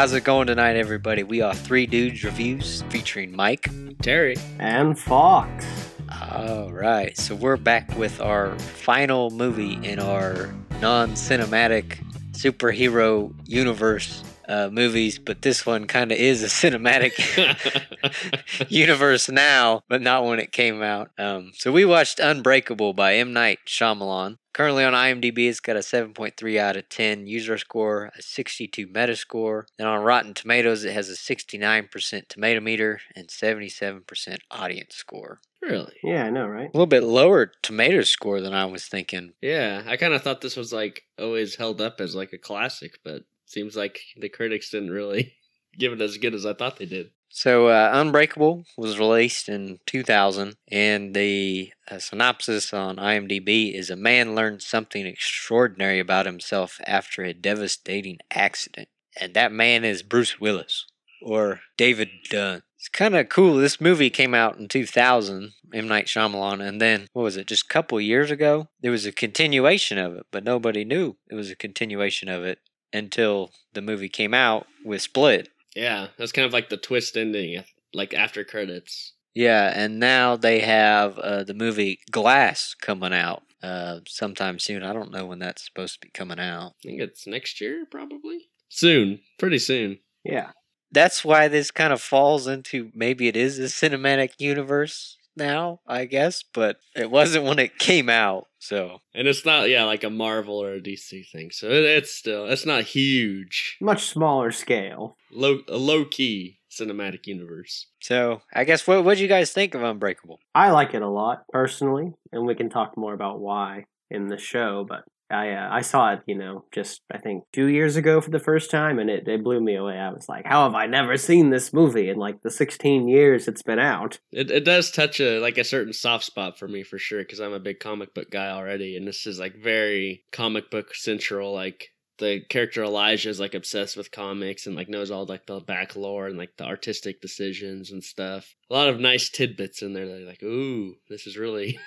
how's it going tonight, everybody? We are Three Dudes Reviews featuring Mike. Terry. And Fox. All right, so we're back with our final movie in our non cinematic superhero universe uh, movies, but this one kind of is a cinematic universe now, but not when it came out. Um, so we watched Unbreakable by M. Night Shyamalan. Currently on IMDb, it's got a 7.3 out of 10 user score, a 62 Metascore. And on Rotten Tomatoes, it has a 69% tomato meter and 77% audience score. Really? Yeah, I know, right? A little bit lower tomato score than I was thinking. Yeah, I kind of thought this was like always held up as like a classic, but seems like the critics didn't really give it as good as I thought they did. So, uh, Unbreakable was released in 2000, and the uh, synopsis on IMDb is a man learns something extraordinary about himself after a devastating accident. And that man is Bruce Willis, or David Dunn. It's kind of cool. This movie came out in 2000, M. Night Shyamalan, and then, what was it, just a couple years ago? There was a continuation of it, but nobody knew it was a continuation of it until the movie came out with Split. Yeah, that's kind of like the twist ending, like after credits. Yeah, and now they have uh, the movie Glass coming out uh, sometime soon. I don't know when that's supposed to be coming out. I think it's next year, probably. Soon, pretty soon. Yeah. That's why this kind of falls into maybe it is a cinematic universe now, I guess, but it wasn't when it came out. So, and it's not yeah like a Marvel or a DC thing. So it, it's still it's not huge. Much smaller scale. Low a low key cinematic universe. So I guess what what do you guys think of Unbreakable? I like it a lot personally, and we can talk more about why in the show. But I uh, I saw it, you know, just I think two years ago for the first time, and it, it blew me away. I was like, how have I never seen this movie in like the 16 years it's been out? It it does touch a like a certain soft spot for me for sure because I'm a big comic book guy already, and this is like very comic book central. Like the character Elijah is like obsessed with comics and like knows all like the back lore and like the artistic decisions and stuff. A lot of nice tidbits in there. That like, ooh, this is really.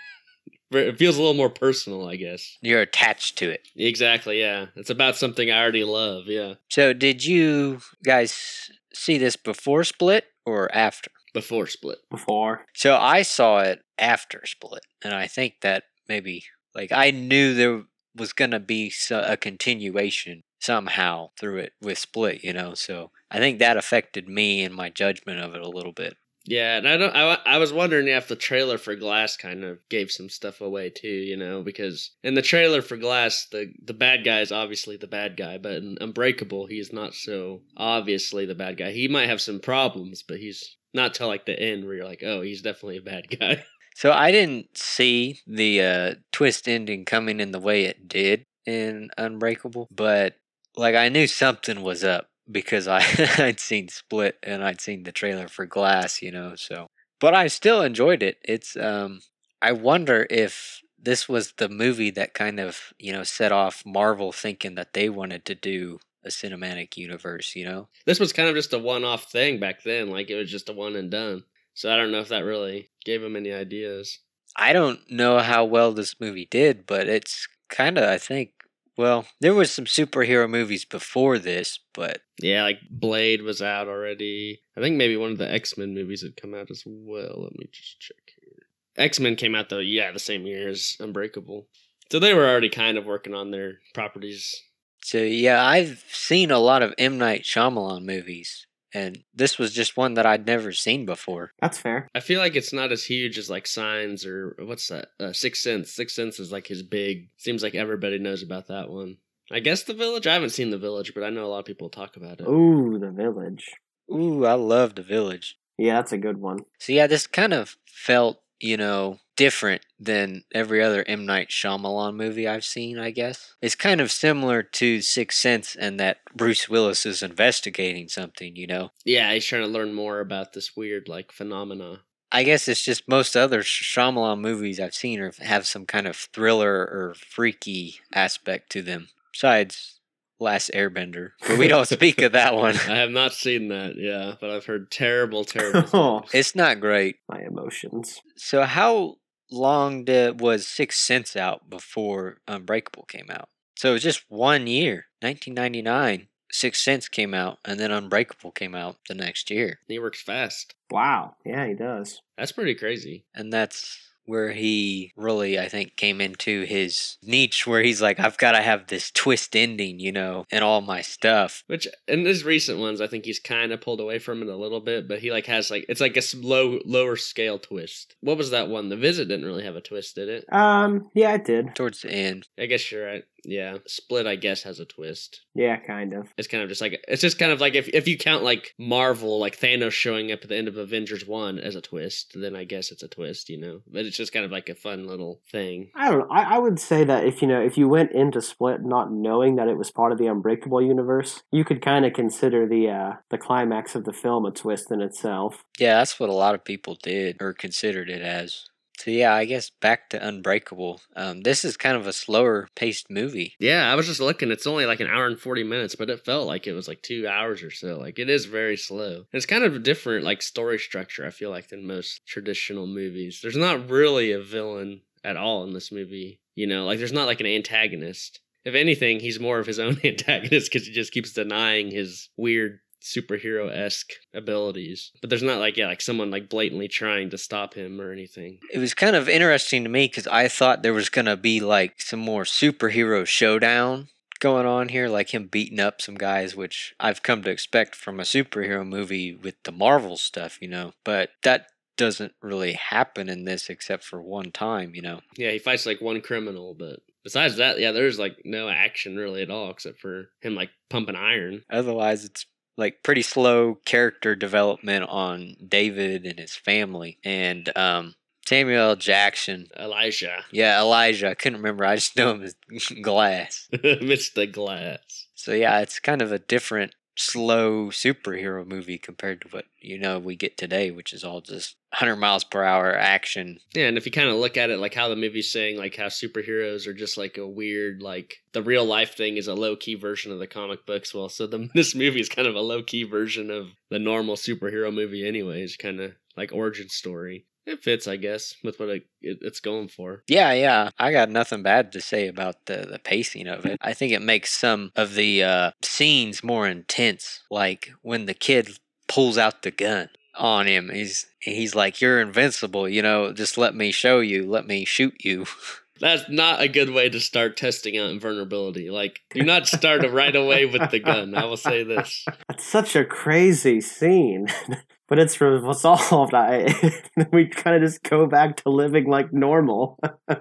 It feels a little more personal, I guess. You're attached to it. Exactly, yeah. It's about something I already love, yeah. So, did you guys see this before Split or after? Before Split. Before. So, I saw it after Split, and I think that maybe, like, I knew there was going to be a continuation somehow through it with Split, you know? So, I think that affected me and my judgment of it a little bit. Yeah, and I don't. I, I was wondering if the trailer for Glass kind of gave some stuff away too, you know, because in the trailer for Glass, the the bad guy is obviously the bad guy, but in Unbreakable, he's not so obviously the bad guy. He might have some problems, but he's not till like the end where you're like, oh, he's definitely a bad guy. So I didn't see the uh, twist ending coming in the way it did in Unbreakable, but like I knew something was up because I I'd seen Split and I'd seen the trailer for Glass, you know. So, but I still enjoyed it. It's um, I wonder if this was the movie that kind of you know set off Marvel thinking that they wanted to do a cinematic universe. You know, this was kind of just a one-off thing back then. Like it was just a one and done. So I don't know if that really gave them any ideas. I don't know how well this movie did, but it's kind of I think well, there was some superhero movies before this, but yeah, like Blade was out already. I think maybe one of the X Men movies had come out as well. Let me just check here. X Men came out though, yeah, the same year as Unbreakable. So they were already kind of working on their properties. So yeah, I've seen a lot of M Night Shyamalan movies, and this was just one that I'd never seen before. That's fair. I feel like it's not as huge as like Signs or what's that? Uh, Sixth Sense. Sixth Sense is like his big. Seems like everybody knows about that one. I guess The Village. I haven't seen The Village, but I know a lot of people talk about it. Ooh, The Village. Ooh, I love The Village. Yeah, that's a good one. So yeah, this kind of felt, you know, different than every other M Night Shyamalan movie I've seen. I guess it's kind of similar to Sixth Sense, and that Bruce Willis is investigating something. You know? Yeah, he's trying to learn more about this weird like phenomena. I guess it's just most other Shyamalan movies I've seen are, have some kind of thriller or freaky aspect to them. Besides Last Airbender, but we don't speak of that one. I have not seen that, yeah, but I've heard terrible, terrible. it's not great. My emotions. So how long did, was Sixth Sense out before Unbreakable came out? So it was just one year, 1999. Sixth Sense came out, and then Unbreakable came out the next year. He works fast. Wow. Yeah, he does. That's pretty crazy. And that's where he really, I think, came into his niche where he's like, I've got to have this twist ending, you know, in all my stuff. Which in his recent ones, I think he's kind of pulled away from it a little bit, but he like has like it's like a low lower scale twist. What was that one? The Visit didn't really have a twist, did it? Um, yeah, it did. Towards the end, I guess you're right. Yeah, Split I guess has a twist. Yeah, kind of. It's kind of just like it's just kind of like if if you count like Marvel, like Thanos showing up at the end of Avengers one as a twist, then I guess it's a twist, you know. But it's just kind of like a fun little thing. I don't know. I, I would say that if you know if you went into Split not knowing that it was part of the Unbreakable universe, you could kind of consider the uh, the climax of the film a twist in itself. yeah, that's what a lot of people did or considered it as. So yeah, I guess back to Unbreakable. Um, this is kind of a slower paced movie. Yeah, I was just looking. It's only like an hour and 40 minutes, but it felt like it was like two hours or so. Like it is very slow. It's kind of a different like story structure, I feel like, than most traditional movies. There's not really a villain at all in this movie. You know, like there's not like an antagonist. If anything, he's more of his own antagonist because he just keeps denying his weird superhero esque abilities. But there's not like, yeah, like someone like blatantly trying to stop him or anything. It was kind of interesting to me because I thought there was to be like some more superhero showdown going on here, like him beating up some guys, which I've come to expect from a superhero movie with the Marvel stuff, you know. But that doesn't really happen in this except for one time, you know. Yeah, he fights like one criminal, but besides that, yeah, there's like no action really at all except for him like pumping iron. Otherwise, it's like pretty slow character development on David and his family. And um, Samuel Jackson, Elijah, yeah, Elijah, I couldn't remember. I just know him as Glass. Mr. Glass. So yeah, it's kind of a different slow superhero movie compared to what you know we get today, which is all just 100 miles per hour action. Yeah, and if you kind of look at it like how the movie's saying, like how superheroes are just like a weird, like the real life thing is a low key version of the comic books. Well, so the this movie is kind of a low key version of the normal superhero movie, anyways. Kind of like origin story. It fits, I guess, with what it, it, it's going for. Yeah, yeah. I got nothing bad to say about the, the pacing of it. I think it makes some of the uh, scenes more intense, like when the kid pulls out the gun on him. He's he's like, "You're invincible," you know. Just let me show you. Let me shoot you. That's not a good way to start testing out invulnerability. Like, do not start right away with the gun. I will say this. That's such a crazy scene. but it's resolved. I we kind of just go back to living like normal.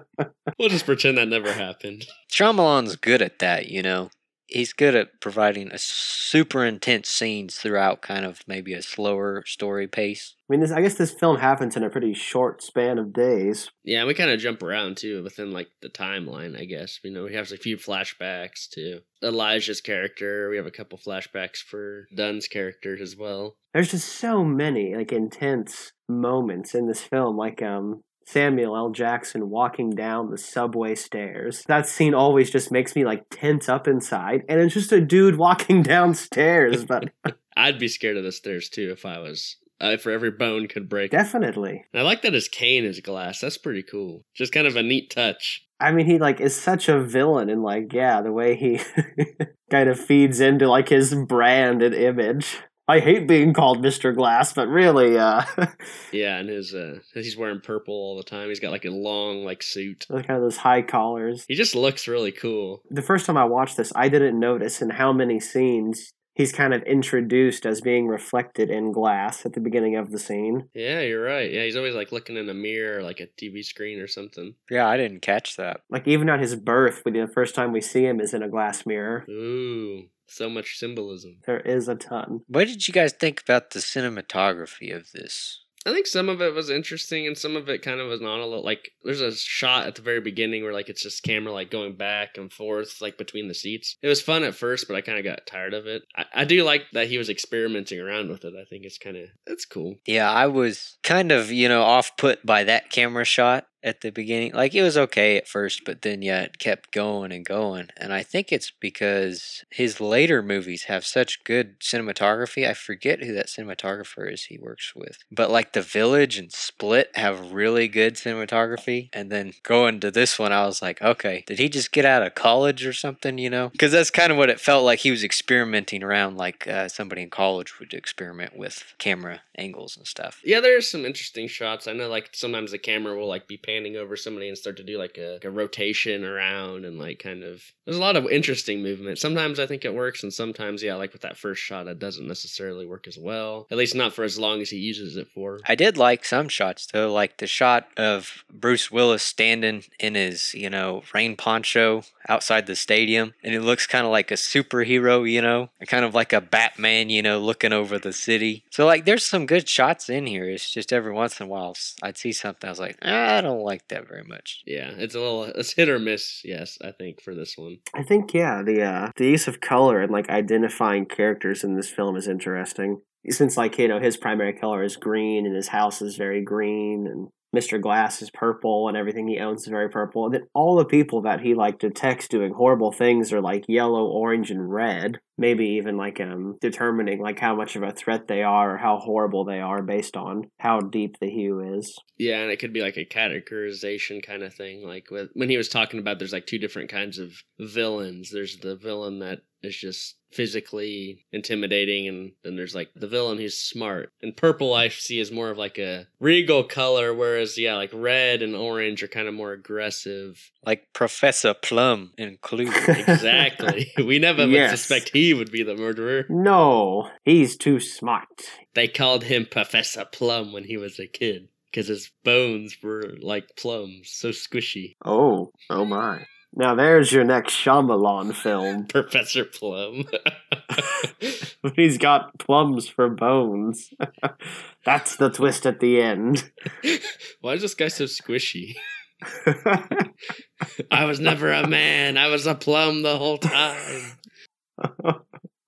We'll just pretend that never happened. Shyamalan's good at that, you know. He's good at providing a super intense scenes throughout kind of maybe a slower story pace. I mean, this, I guess this film happens in a pretty short span of days. Yeah, we kind of jump around too within like the timeline, I guess. You know, we have a few flashbacks to Elijah's character. We have a couple flashbacks for Dunn's character as well. There's just so many like intense moments in this film, like um Samuel L. Jackson walking down the subway stairs. That scene always just makes me like tense up inside, and it's just a dude walking downstairs. But I'd be scared of the stairs too if I was. Uh, for every bone could break. definitely, And I like that his cane is glass. That's pretty cool. Just kind of a neat touch. I mean, he like is such a villain, and like yeah, the way he kind of feeds into like his brand and image. I hate being called Mr. Glass, but really, uh, Yeah, and his uh, he's wearing purple all the time. He's got like a long like suit. kind of those high collars. He just looks really cool. The first time I watched this, I didn't notice in how many scenes he's kind of introduced as being reflected in glass at the beginning of the scene. Yeah, you're right. Yeah, he's always like looking in a mirror, like a TV screen or something. Yeah, I didn't catch that. Like even at his birth, the first time we see him is in a glass mirror. Ooh, so much symbolism. There is a ton. What did you guys think about the cinematography of this? I think some of it was interesting and some of it kind of was not a little like there's a shot at the very beginning where like it's just camera like going back and forth like between the seats. It was fun at first, but I kind of got tired of it. I, I do like that he was experimenting around with it. I think it's kind of it's cool. Yeah, I was kind of, you know, off put by that camera shot at the beginning. Like it was okay at first, but then yeah, it kept going and going. And I think it's because his later movies have such good cinematography. I forget who that cinematographer is he works with. But like The Village and Split have really good cinematography. And then going to this one, I was like, okay, did he just get out of college or something, you know? Because that's kind of what it felt like. He was experimenting around like uh, somebody in college would experiment with camera angles and stuff. Yeah, there's some interesting shots. I know, like sometimes the camera will like be panning over somebody and start to do like a, like a rotation around and like kind of. There's a lot of interesting movement. Sometimes I think it works, and sometimes yeah, like with that first shot, it doesn't necessarily work as well. At least not for as long as he uses it for. I did like some shots though, like the shot of Bruce Willis standing in his, you know, rain poncho outside the stadium, and it looks kind of like a superhero, you know, kind of like a Batman, you know, looking over the city. So like, there's some good shots in here. It's just every once in a while I'd see something I was like, ah, I don't like that very much. Yeah, it's a little it's hit or miss. Yes, I think for this one. I think yeah, the uh, the use of color and like identifying characters in this film is interesting. Since like you know his primary color is green and his house is very green and Mr. Glass is purple and everything he owns is very purple. And then all the people that he like detects doing horrible things are like yellow, orange, and red. Maybe even like um determining like how much of a threat they are or how horrible they are based on how deep the hue is. Yeah, and it could be like a categorization kind of thing. Like with, when he was talking about there's like two different kinds of villains. There's the villain that is just physically intimidating and then there's like the villain who's smart. And purple i see is more of like a regal color whereas yeah like red and orange are kind of more aggressive. Like professor plum in clue. Exactly. We never yes. would suspect he would be the murderer. No he's too smart. They called him professor plum when he was a kid because his bones were like plums so squishy. Oh oh my now there's your next Shyamalan film. Professor Plum. He's got plums for bones. That's the twist at the end. Why is this guy so squishy? I was never a man. I was a plum the whole time.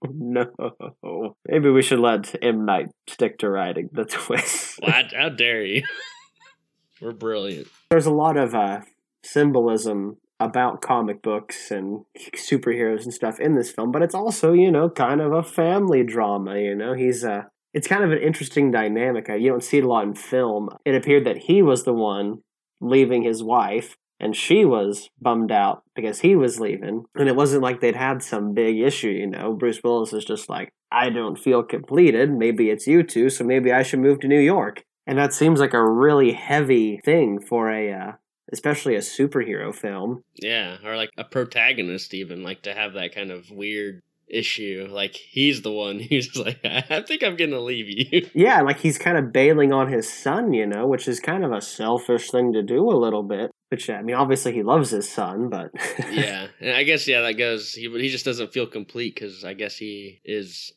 no. Maybe we should let M. Night stick to writing the twist. What? How dare you? We're brilliant. There's a lot of uh, symbolism about comic books and superheroes and stuff in this film, but it's also, you know, kind of a family drama, you know. He's a uh, it's kind of an interesting dynamic. Uh, you don't see it a lot in film. It appeared that he was the one leaving his wife and she was bummed out because he was leaving. And it wasn't like they'd had some big issue, you know. Bruce Willis is just like, I don't feel completed. Maybe it's you two, so maybe I should move to New York. And that seems like a really heavy thing for a uh, especially a superhero film. Yeah, or like a protagonist, even like to have that kind of weird issue. Like he's the one who's like, I think I'm gonna leave you. Yeah, like he's kind of bailing on his son, you know, which is kind of a selfish thing to do a little bit. Which I mean, obviously he loves his son, but yeah, and I guess yeah, that goes. He he just doesn't feel complete because I guess he is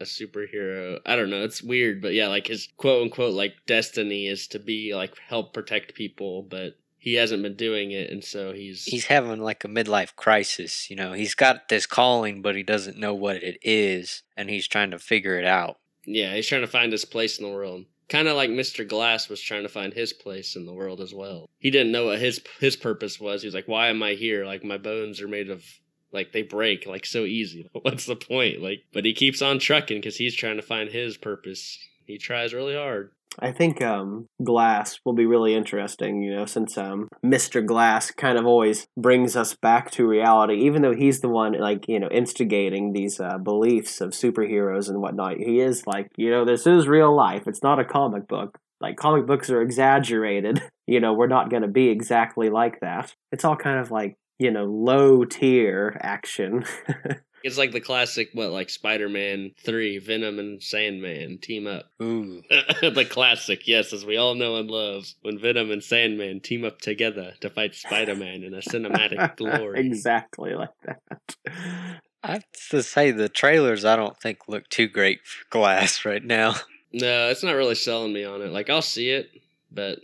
a superhero. I don't know. It's weird, but yeah, like his quote unquote like destiny is to be like help protect people, but he hasn't been doing it and so he's he's having like a midlife crisis you know? He's got this calling but he doesn't know what it is and he's trying to figure it out. Yeah he's trying to find his place in the world. Kind of like mr glass was trying to find his place in the world as well. He didn't know what his his purpose was. He was like why am i here? Like my bones are made of like they break like so easy. What's the point? Like but he keeps on trucking because he's trying to find his purpose. He tries really hard I think um, Glass will be really interesting, you know, since um, Mr. Glass kind of always brings us back to reality, even though he's the one, like, you know, instigating these uh, beliefs of superheroes and whatnot. He is like, you know, this is real life. It's not a comic book. Like, comic books are exaggerated. You know, we're not going to be exactly like that. It's all kind of like, you know, low tier action. It's like the classic, what, like Spider Man 3, Venom and Sandman team up. Ooh. the classic, yes, as we all know and love, when Venom and Sandman team up together to fight Spider Man in a cinematic glory. Exactly like that. I have to say, the trailers I don't think look too great for Glass right now. No, it's not really selling me on it. Like, I'll see it, but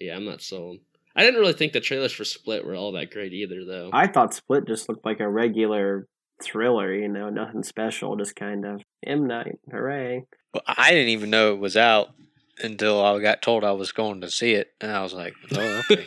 yeah, I'm not sold. I didn't really think the trailers for Split were all that great either, though. I thought Split just looked like a regular thriller, you know, nothing special, just kind of M Night, hooray. Well, I didn't even know it was out until I got told I was going to see it, and I was like, "Oh, okay."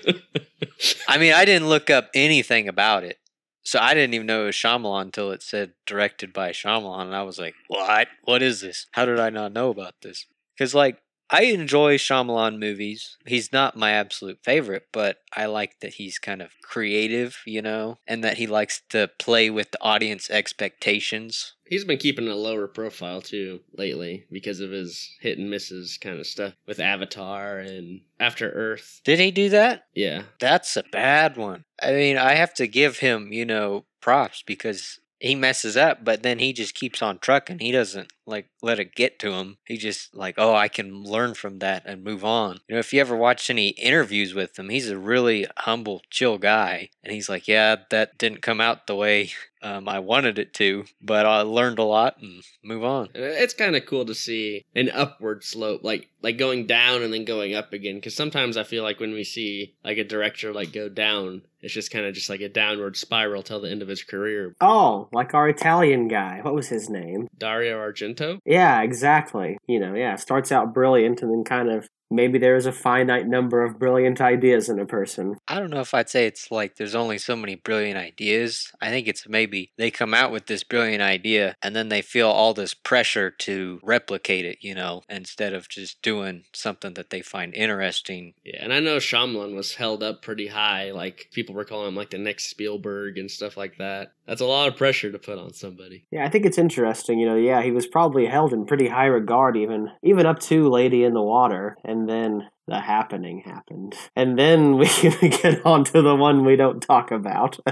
I mean, I didn't look up anything about it, so I didn't even know it was Shyamalan until it said directed by Shyamalan, and I was like, "What? What is this? How did I not know about this?" Because like I enjoy Shyamalan movies. He's not my absolute favorite, but I like that he's kind of creative, you know, and that he likes to play with the audience expectations. He's been keeping a lower profile too lately because of his hit and misses kind of stuff with Avatar and After Earth. Did he do that? Yeah. That's a bad one. I mean, I have to give him, you know, props because he messes up, but then he just keeps on trucking. He doesn't like let it get to him. He just like, oh, I can learn from that and move on. You know, if you ever watch any interviews with him, he's a really humble, chill guy, and he's like, yeah, that didn't come out the way um, I wanted it to, but I learned a lot and move on. It's kind of cool to see an upward slope, like like going down and then going up again. Because sometimes I feel like when we see like a director like go down, it's just kind of just like a downward spiral till the end of his career. Oh, like our Italian guy. What was his name? Dario Argento. Yeah, exactly. You know, yeah, starts out brilliant and then kind of maybe there's a finite number of brilliant ideas in a person. I don't know if I'd say it's like there's only so many brilliant ideas. I think it's maybe they come out with this brilliant idea and then they feel all this pressure to replicate it, you know, instead of just doing something that they find interesting. Yeah, and I know Shyamalan was held up pretty high. Like people were calling him like the next Spielberg and stuff like that. That's a lot of pressure to put on somebody. Yeah, I think it's interesting. You know, yeah, he was probably held in pretty high regard, even even up to Lady in the Water, and then the happening happened, and then we get on to the one we don't talk about.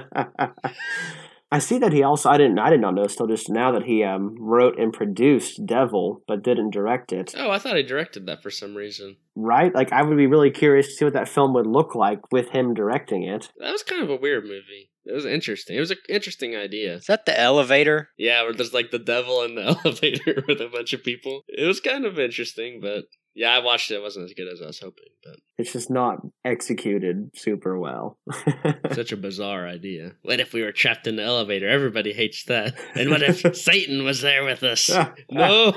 I see that he also I didn't I did not know still just now that he um, wrote and produced Devil but didn't direct it. Oh, I thought he directed that for some reason. Right? Like I would be really curious to see what that film would look like with him directing it. That was kind of a weird movie. It was interesting. It was an interesting idea. Is that the elevator? Yeah, where there's like the devil in the elevator with a bunch of people. It was kind of interesting, but yeah, I watched it. It wasn't as good as I was hoping, but It's just not executed super well. such a bizarre idea. What if we were trapped in the elevator? Everybody hates that. And what if Satan was there with us? No.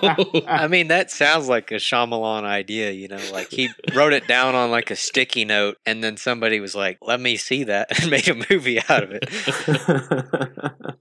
I mean, that sounds like a Shyamalan idea, you know, like he wrote it down on like a sticky note and then somebody was like, let me see that and made a movie out of it.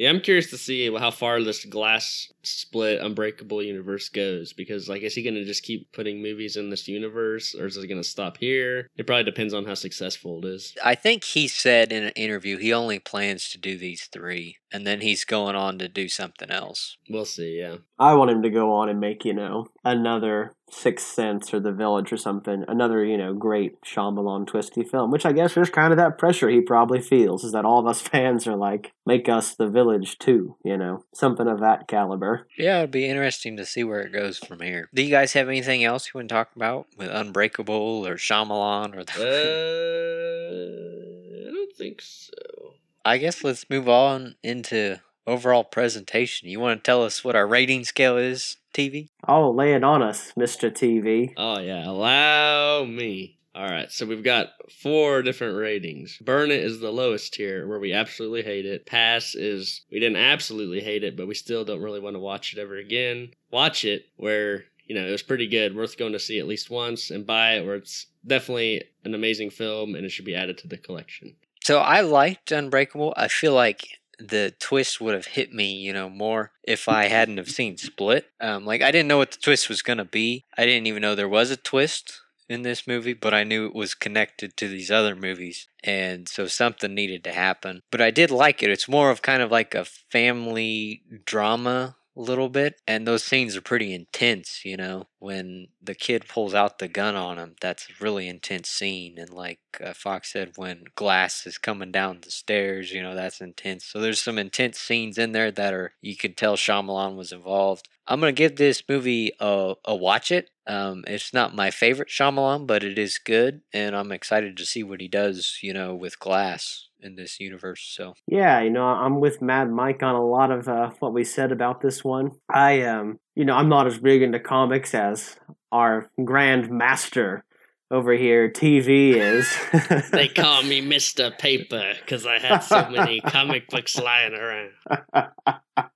Yeah, I'm curious to see how far this glass split unbreakable universe goes because like is he going to just keep putting movies in this universe or is it going to stop here? It probably depends on how successful it is. I think he said in an interview he only plans to do these three and then he's going on to do something else. We'll see, yeah. I want him to go on and make, you know, another Sixth Sense or The Village or something, another, you know, great Shyamalan twisty film, which I guess is kind of that pressure he probably feels, is that all of us fans are like, make us The Village too, you know, something of that caliber. Yeah, it'd be interesting to see where it goes from here. Do you guys have anything else you want to talk about with Unbreakable or Shyamalan or the... Uh, I don't think so. I guess let's move on into overall presentation. You want to tell us what our rating scale is, TV? Oh, lay it on us, Mr. TV. Oh yeah, allow me. All right, so we've got four different ratings. Burn It is the lowest tier, where we absolutely hate it. Pass is we didn't absolutely hate it, but we still don't really want to watch it ever again. Watch it, where you know it was pretty good, worth going to see at least once, and buy it, where it's definitely an amazing film and it should be added to the collection. So I liked Unbreakable. I feel like the twist would have hit me, you know, more if I hadn't have seen Split. Um, like I didn't know what the twist was gonna be. I didn't even know there was a twist in this movie, but I knew it was connected to these other movies, and so something needed to happen. But I did like it. It's more of kind of like a family drama little bit and those scenes are pretty intense you know when the kid pulls out the gun on him that's a really intense scene and like uh, fox said when glass is coming down the stairs you know that's intense. So there's some intense scenes in there that are you could tell Shyamalan was involved. I'm gonna give this movie a, a watch it um, it's not my favorite Shyamalan, but it is good, and I'm excited to see what he does, you know, with Glass in this universe. So Yeah, you know, I'm with Mad Mike on a lot of uh, what we said about this one. I, um, you know, I'm not as big into comics as our grand master over here, TV is. They call me Mr. Paper because I had so many comic books lying around.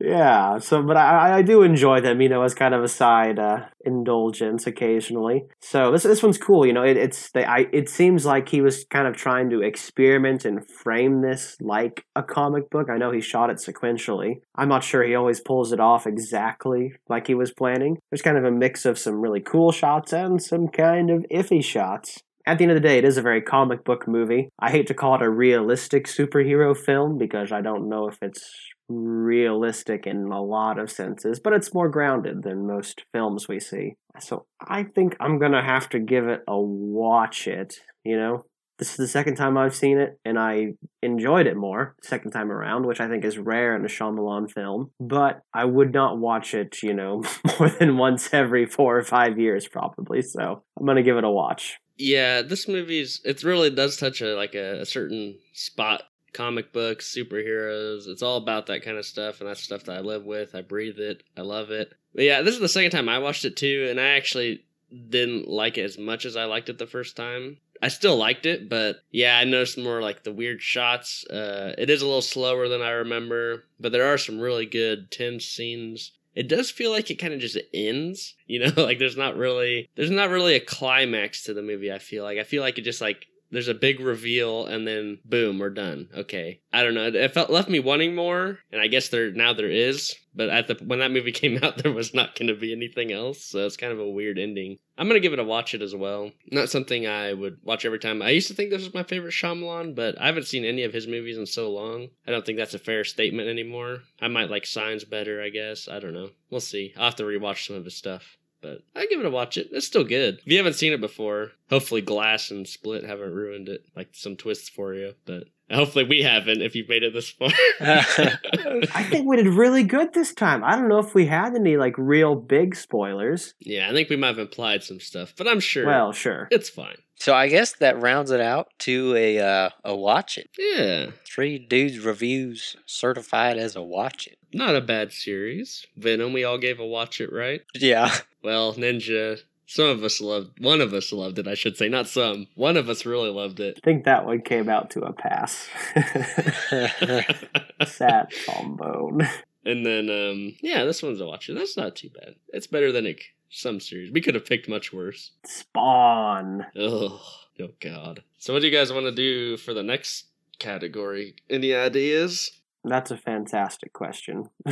Yeah, so but I, I do enjoy them, you know, as kind of a side uh, indulgence occasionally. So this this one's cool, you know. It, it's they, I it seems like he was kind of trying to experiment and frame this like a comic book. I know he shot it sequentially. I'm not sure he always pulls it off exactly like he was planning. There's kind of a mix of some really cool shots and some kind of iffy shots at the end of the day, it is a very comic book movie. I hate to call it a realistic superhero film because I don't know if it's realistic in a lot of senses, but it's more grounded than most films we see. So I think I'm gonna have to give it a watch it, you know? This is the second time I've seen it, and I enjoyed it more second time around, which I think is rare in a Shyamalan film. But I would not watch it, you know, more than once every four or five years, probably. So I'm gonna give it a watch. Yeah, this movie's it really does touch a like a, a certain spot. Comic books, superheroes, it's all about that kind of stuff, and that's stuff that I live with. I breathe it. I love it. But yeah, this is the second time I watched it too, and I actually didn't like it as much as I liked it the first time. I still liked it, but yeah, I noticed more like the weird shots. Uh, it is a little slower than I remember, but there are some really good tense scenes it does feel like it kind of just ends you know like there's not really there's not really a climax to the movie i feel like i feel like it just like there's a big reveal and then boom we're done. Okay. I don't know. It felt left me wanting more and i guess there now there is but at the when that movie came out there was not going to be anything else so it's kind of a weird ending. I'm going to give it a watch it as well. Not something i would watch every time. I used to think this was my favorite Shyamalan but i haven't seen any of his movies in so long. I don't think that's a fair statement anymore. I might like signs better i guess. I don't know. We'll see. I'll have to rewatch some of his stuff but I give it a watch. It it's still good. If you haven't seen it before, hopefully Glass and Split haven't ruined it, like some twists for you. But hopefully we haven't. If you've made it this far, I think we did really good this time. I don't know if we had any like real big spoilers. Yeah, I think we might have implied some stuff, but I'm sure. Well, sure, it's fine. So I guess that rounds it out to a uh, a watch it. Yeah. Three dudes reviews certified as a watch it. Not a bad series. Venom, we all gave a watch it, right? Yeah. Well, Ninja, some of us loved. One of us loved it, I should say, not some. One of us really loved it. I think that one came out to a pass. Sad trombone. And then, um, yeah, this one's a watch it. That's not too bad. It's better than it some series. We could have picked much worse. Spawn. Oh, oh God. So, what do you guys want to do for the next category? Any ideas? That's a fantastic question.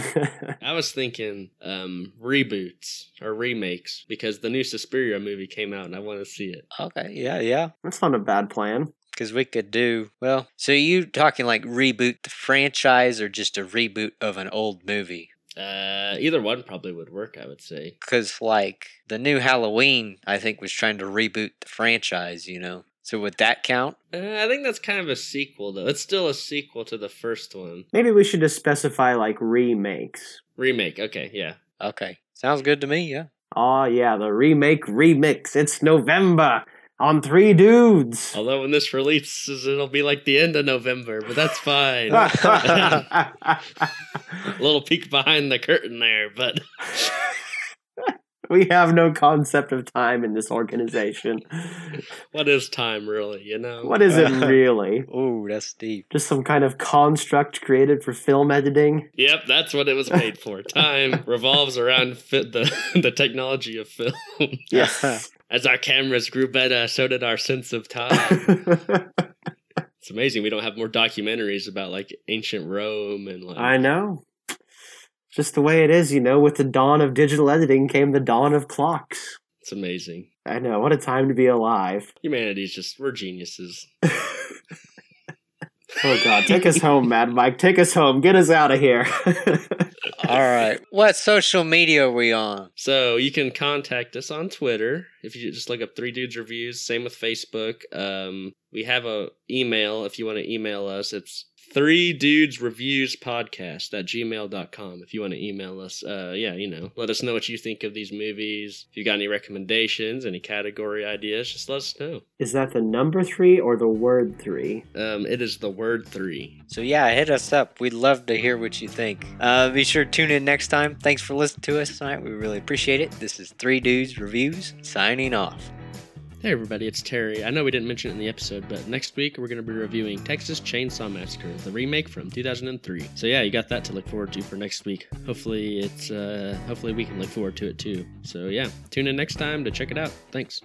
I was thinking um, reboots or remakes because the new Suspiria movie came out and I want to see it. Okay, yeah, yeah. That's not a bad plan. Because we could do, well, so you talking like reboot the franchise or just a reboot of an old movie? Uh, either one probably would work, I would say. Because, like, the new Halloween, I think, was trying to reboot the franchise, you know? So would that count? Uh, I think that's kind of a sequel, though. It's still a sequel to the first one. Maybe we should just specify, like, remakes. Remake, okay, yeah. Okay. Sounds good to me, yeah. Oh, yeah, the remake remix. It's November on Three Dudes. Although when this releases, it'll be like the end of November, but that's fine. a little peek behind the curtain there, but. we have no concept of time in this organization. What is time, really? You know, what is it really? oh, that's deep. Just some kind of construct created for film editing. Yep, that's what it was made for. Time revolves around fit the the technology of film. Yes. As our cameras grew better, so did our sense of time. it's amazing we don't have more documentaries about like ancient Rome and like. I know just the way it is, you know, with the dawn of digital editing came the dawn of clocks. It's amazing. I know. What a time to be alive. Humanity's just, we're geniuses. oh, God. Take us home, Mad Mike. Take us home. Get us out of here. All right. What social media are we on? So you can contact us on Twitter if you just look up Three Dudes Reviews. Same with Facebook. Um, we have a email if you want to email us. It's three dudes reviews podcast at gmail.com if you want to email us. Uh yeah you know let us know what you think of these movies. If you got any recommendations any category ideas just let us know. Is that the number three or the word three? Um it is the word three. So yeah hit us up. We'd love to hear what you think. Uh be sure to tune in next time. Thanks for listening to us tonight. We really appreciate it. This is three dudes reviews signing off Hey everybody, it's Terry. I know we didn't mention it in the episode, but next week we're going to be reviewing Texas Chainsaw Massacre, the remake from 2003. So yeah, you got that to look forward to for next week. Hopefully it's uh hopefully we can look forward to it too. So yeah, tune in next time to check it out. Thanks.